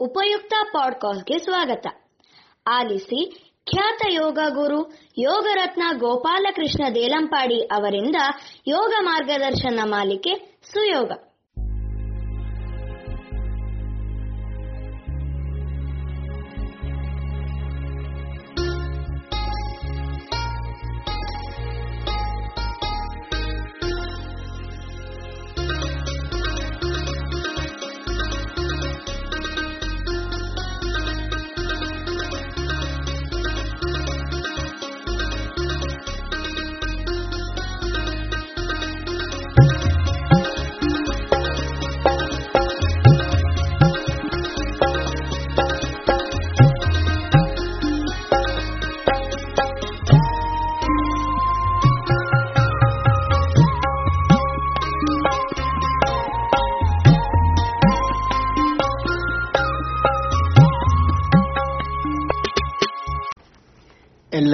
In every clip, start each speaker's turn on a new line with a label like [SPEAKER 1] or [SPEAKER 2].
[SPEAKER 1] ಉಪಯುಕ್ತ ಪಾಡ್ಕಾಸ್ಟ್ಗೆ ಸ್ವಾಗತ. ಆಲಿಸಿ ಖ್ಯಾತ ಯೋಗ ಗುರು ಯೋಗರತ್ನ ಗೋಪಾಲಕೃಷ್ಣ ದೇಲಂಪಾಡಿ ಅವರಿಂದ ಯೋಗ ಮಾರ್ಗದರ್ಶನ ಮಾಲಿಕೆ ಸುಯೋಗ.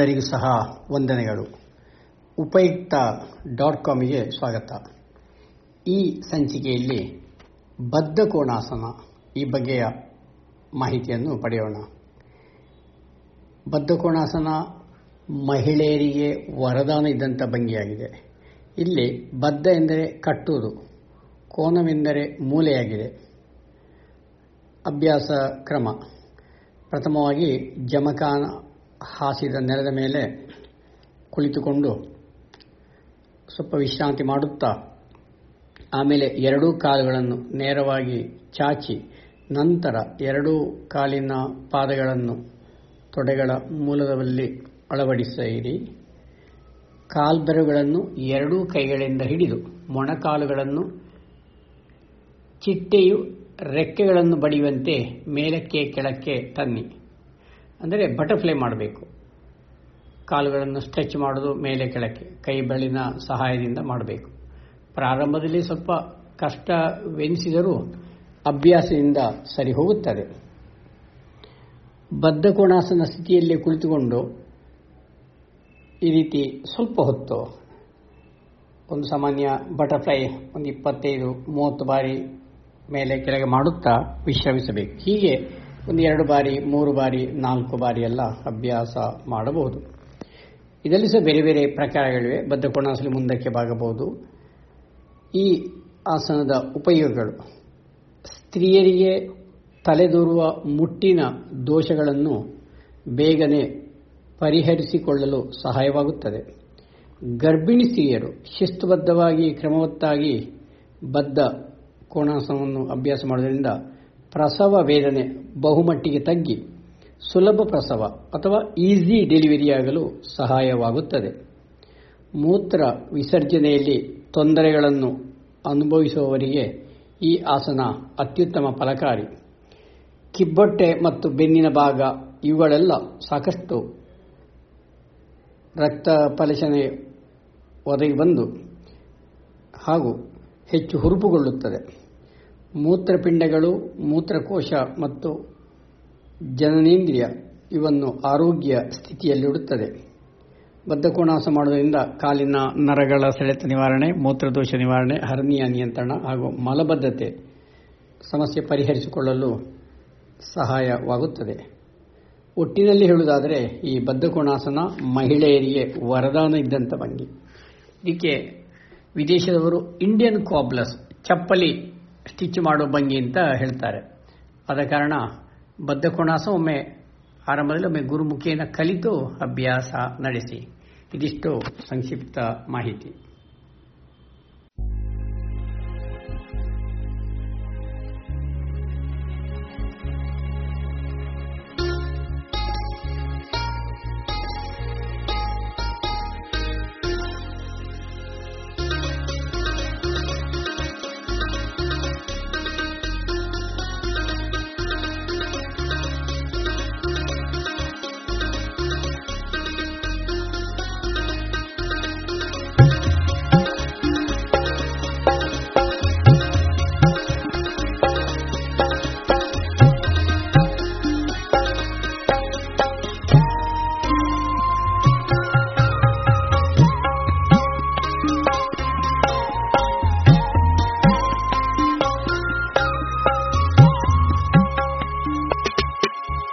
[SPEAKER 2] ಎಲ್ಲರಿಗೂ ಸಹ ವಂದನೆಗಳು. ಉಪಯುಕ್ತ ಡಾಟ್ ಕಾಮಿಗೆ ಸ್ವಾಗತ. ಈ ಸಂಚಿಕೆಯಲ್ಲಿ ಬದ್ಧ ಕೋಣಾಸನ ಈ ಬಗೆಯ ಮಾಹಿತಿಯನ್ನು ಪಡೆಯೋಣ. ಬದ್ಧ ಕೋಣಾಸನ ಮಹಿಳೆಯರಿಗೆ ವರದಾನ ಇದ್ದಂಥ ಭಂಗಿಯಾಗಿದೆ. ಇಲ್ಲಿ ಬದ್ಧ ಎಂದರೆ ಕಟ್ಟುವುದು, ಕೋನವೆಂದರೆ ಮೂಲೆಯಾಗಿದೆ. ಅಭ್ಯಾಸ ಕ್ರಮ. ಪ್ರಥಮವಾಗಿ ಜಮಖಾನ ಹಾಸಿದ ನೆಲದ ಮೇಲೆ ಕುಳಿತುಕೊಂಡು ಸ್ವಲ್ಪ ವಿಶ್ರಾಂತಿ ಮಾಡುತ್ತಾ, ಆಮೇಲೆ ಎರಡೂ ಕಾಲುಗಳನ್ನು ನೇರವಾಗಿ ಚಾಚಿ, ನಂತರ ಎರಡೂ ಕಾಲಿನ ಪಾದಗಳನ್ನು ತೊಡೆಗಳ ಮೂಲದಲ್ಲಿ ಅಳವಡಿಸಿರಿ. ಕಾಲ್ಬೆರುಗಳನ್ನು ಎರಡೂ ಕೈಗಳಿಂದ ಹಿಡಿದು, ಮೊಣಕಾಲುಗಳನ್ನು, ಚಿಟ್ಟೆಯು ರೆಕ್ಕೆಗಳನ್ನು ಬಡಿಯುವಂತೆ ಮೇಲಕ್ಕೆ ಕೆಳಕ್ಕೆ ತನ್ನಿ. ಅಂದರೆ ಬಟರ್ಫ್ಲೈ ಮಾಡಬೇಕು. ಕಾಲುಗಳನ್ನು ಸ್ಟ್ರೆಚ್ ಮಾಡೋದು ಮೇಲೆ ಕೆಳಕ್ಕೆ, ಕೈ ಬೆಳಿನ ಸಹಾಯದಿಂದ ಮಾಡಬೇಕು. ಪ್ರಾರಂಭದಲ್ಲಿ ಸ್ವಲ್ಪ ಕಷ್ಟವೆನಿಸಿದರೂ ಅಭ್ಯಾಸದಿಂದ ಸರಿ ಹೋಗುತ್ತದೆ ಬದ್ಧ ಕೋಣಾಸನ ಸ್ಥಿತಿಯಲ್ಲಿ ಕುಳಿತುಕೊಂಡು ಈ ರೀತಿ ಸ್ವಲ್ಪ ಹೊತ್ತು, ಒಂದು ಸಾಮಾನ್ಯ ಬಟರ್ಫ್ಲೈ ಒಂದು ಇಪ್ಪತ್ತೈದು, ಮೂವತ್ತು ಬಾರಿ ಮೇಲೆ ಕೆಳಗೆ ಮಾಡುತ್ತಾ ವಿಶ್ರಮಿಸಬೇಕು. ಹೀಗೆ ಒಂದು ಎರಡು ಬಾರಿ, ಮೂರು ಬಾರಿ, ನಾಲ್ಕು ಬಾರಿ ಎಲ್ಲ ಅಭ್ಯಾಸ ಮಾಡಬಹುದು. ಇದರಲ್ಲಿ ಸಹ ಬೇರೆ ಬೇರೆ ಪ್ರಕಾರಗಳಿವೆ. ಬದ್ಧ ಕೋಣಾಸನ ಮುಂದಕ್ಕೆ ಬಾಗಬಹುದು. ಈ ಆಸನದ ಉಪಯೋಗಗಳು. ಸ್ತ್ರೀಯರಿಗೆ ತಲೆದೋರುವ ಮುಟ್ಟಿನ ದೋಷಗಳನ್ನು ಬೇಗನೆ ಪರಿಹರಿಸಿಕೊಳ್ಳಲು ಸಹಾಯವಾಗುತ್ತದೆ. ಗರ್ಭಿಣಿ ಸ್ತ್ರೀಯರು ಶಿಸ್ತುಬದ್ಧವಾಗಿ, ಕ್ರಮವತ್ತಾಗಿ ಬದ್ಧ ಕೋಣಾಸನವನ್ನು ಅಭ್ಯಾಸ ಮಾಡೋದ್ರಿಂದ ಪ್ರಸವ ವೇದನೆ ಬಹುಮಟ್ಟಿಗೆ ತಗ್ಗಿ ಸುಲಭ ಪ್ರಸವ ಅಥವಾ ಈಸಿ ಡೆಲಿವರಿಯಾಗಲು ಸಹಾಯವಾಗುತ್ತದೆ. ಮೂತ್ರ ವಿಸರ್ಜನೆಯಲ್ಲಿ ತೊಂದರೆಗಳನ್ನು ಅನುಭವಿಸುವವರಿಗೆ ಈ ಆಸನ ಅತ್ಯುತ್ತಮ ಫಲಕಾರಿ. ಕಿಬ್ಬೊಟ್ಟೆ ಮತ್ತು ಬೆನ್ನಿನ ಭಾಗ ಇವುಗಳೆಲ್ಲ ಸಾಕಷ್ಟು ರಕ್ತ ಪಲಚನೆ ಒದಗಿ ಬಂದು ಹಾಗೂ ಹೆಚ್ಚು ಹುರುಪುಗೊಳ್ಳುತ್ತದೆ. ಮೂತ್ರಪಿಂಡಗಳು, ಮೂತ್ರಕೋಶ ಮತ್ತು ಜನನೇಂದ್ರಿಯ ಇವನ್ನು ಆರೋಗ್ಯ ಸ್ಥಿತಿಯಲ್ಲಿಡುತ್ತದೆ. ಬದ್ಧಕೋಣಾಸ ಮಾಡುವುದರಿಂದ ಕಾಲಿನ ನರಗಳ ಸೆಳೆತ ನಿವಾರಣೆ, ಮೂತ್ರದೋಷ ನಿವಾರಣೆ, ಹರ್ನಿಯ ನಿಯಂತ್ರಣ ಹಾಗೂ ಮಲಬದ್ಧತೆ ಸಮಸ್ಯೆ ಪರಿಹರಿಸಿಕೊಳ್ಳಲು ಸಹಾಯವಾಗುತ್ತದೆ. ಒಟ್ಟಿನಲ್ಲಿ ಹೇಳುವುದಾದರೆ, ಈ ಬದ್ಧಕೋಣಾಸನ ಮಹಿಳೆಯರಿಗೆ ವರದಾನ ಇದ್ದಂಥ ಭಂಗಿ. ಇದಕ್ಕೆ ವಿದೇಶದವರು ಇಂಡಿಯನ್ ಕಾಬ್ಲಸ್ ಚಪ್ಪಲಿ ಸ್ಟಿಚ್ ಮಾಡೋ ಭಂಗಿ ಅಂತ ಹೇಳ್ತಾರೆ. ಆದ ಕಾರಣ ಬದ್ಧ ಕೋಣಾಸ ಒಮ್ಮೆ ಆರಂಭದಲ್ಲಿ ಒಮ್ಮೆ ಗುರುಮುಖಿಯನ್ನು ಕಲಿತು ಅಭ್ಯಾಸ ನಡೆಸಿ. ಇದಿಷ್ಟು ಸಂಕ್ಷಿಪ್ತ ಮಾಹಿತಿ.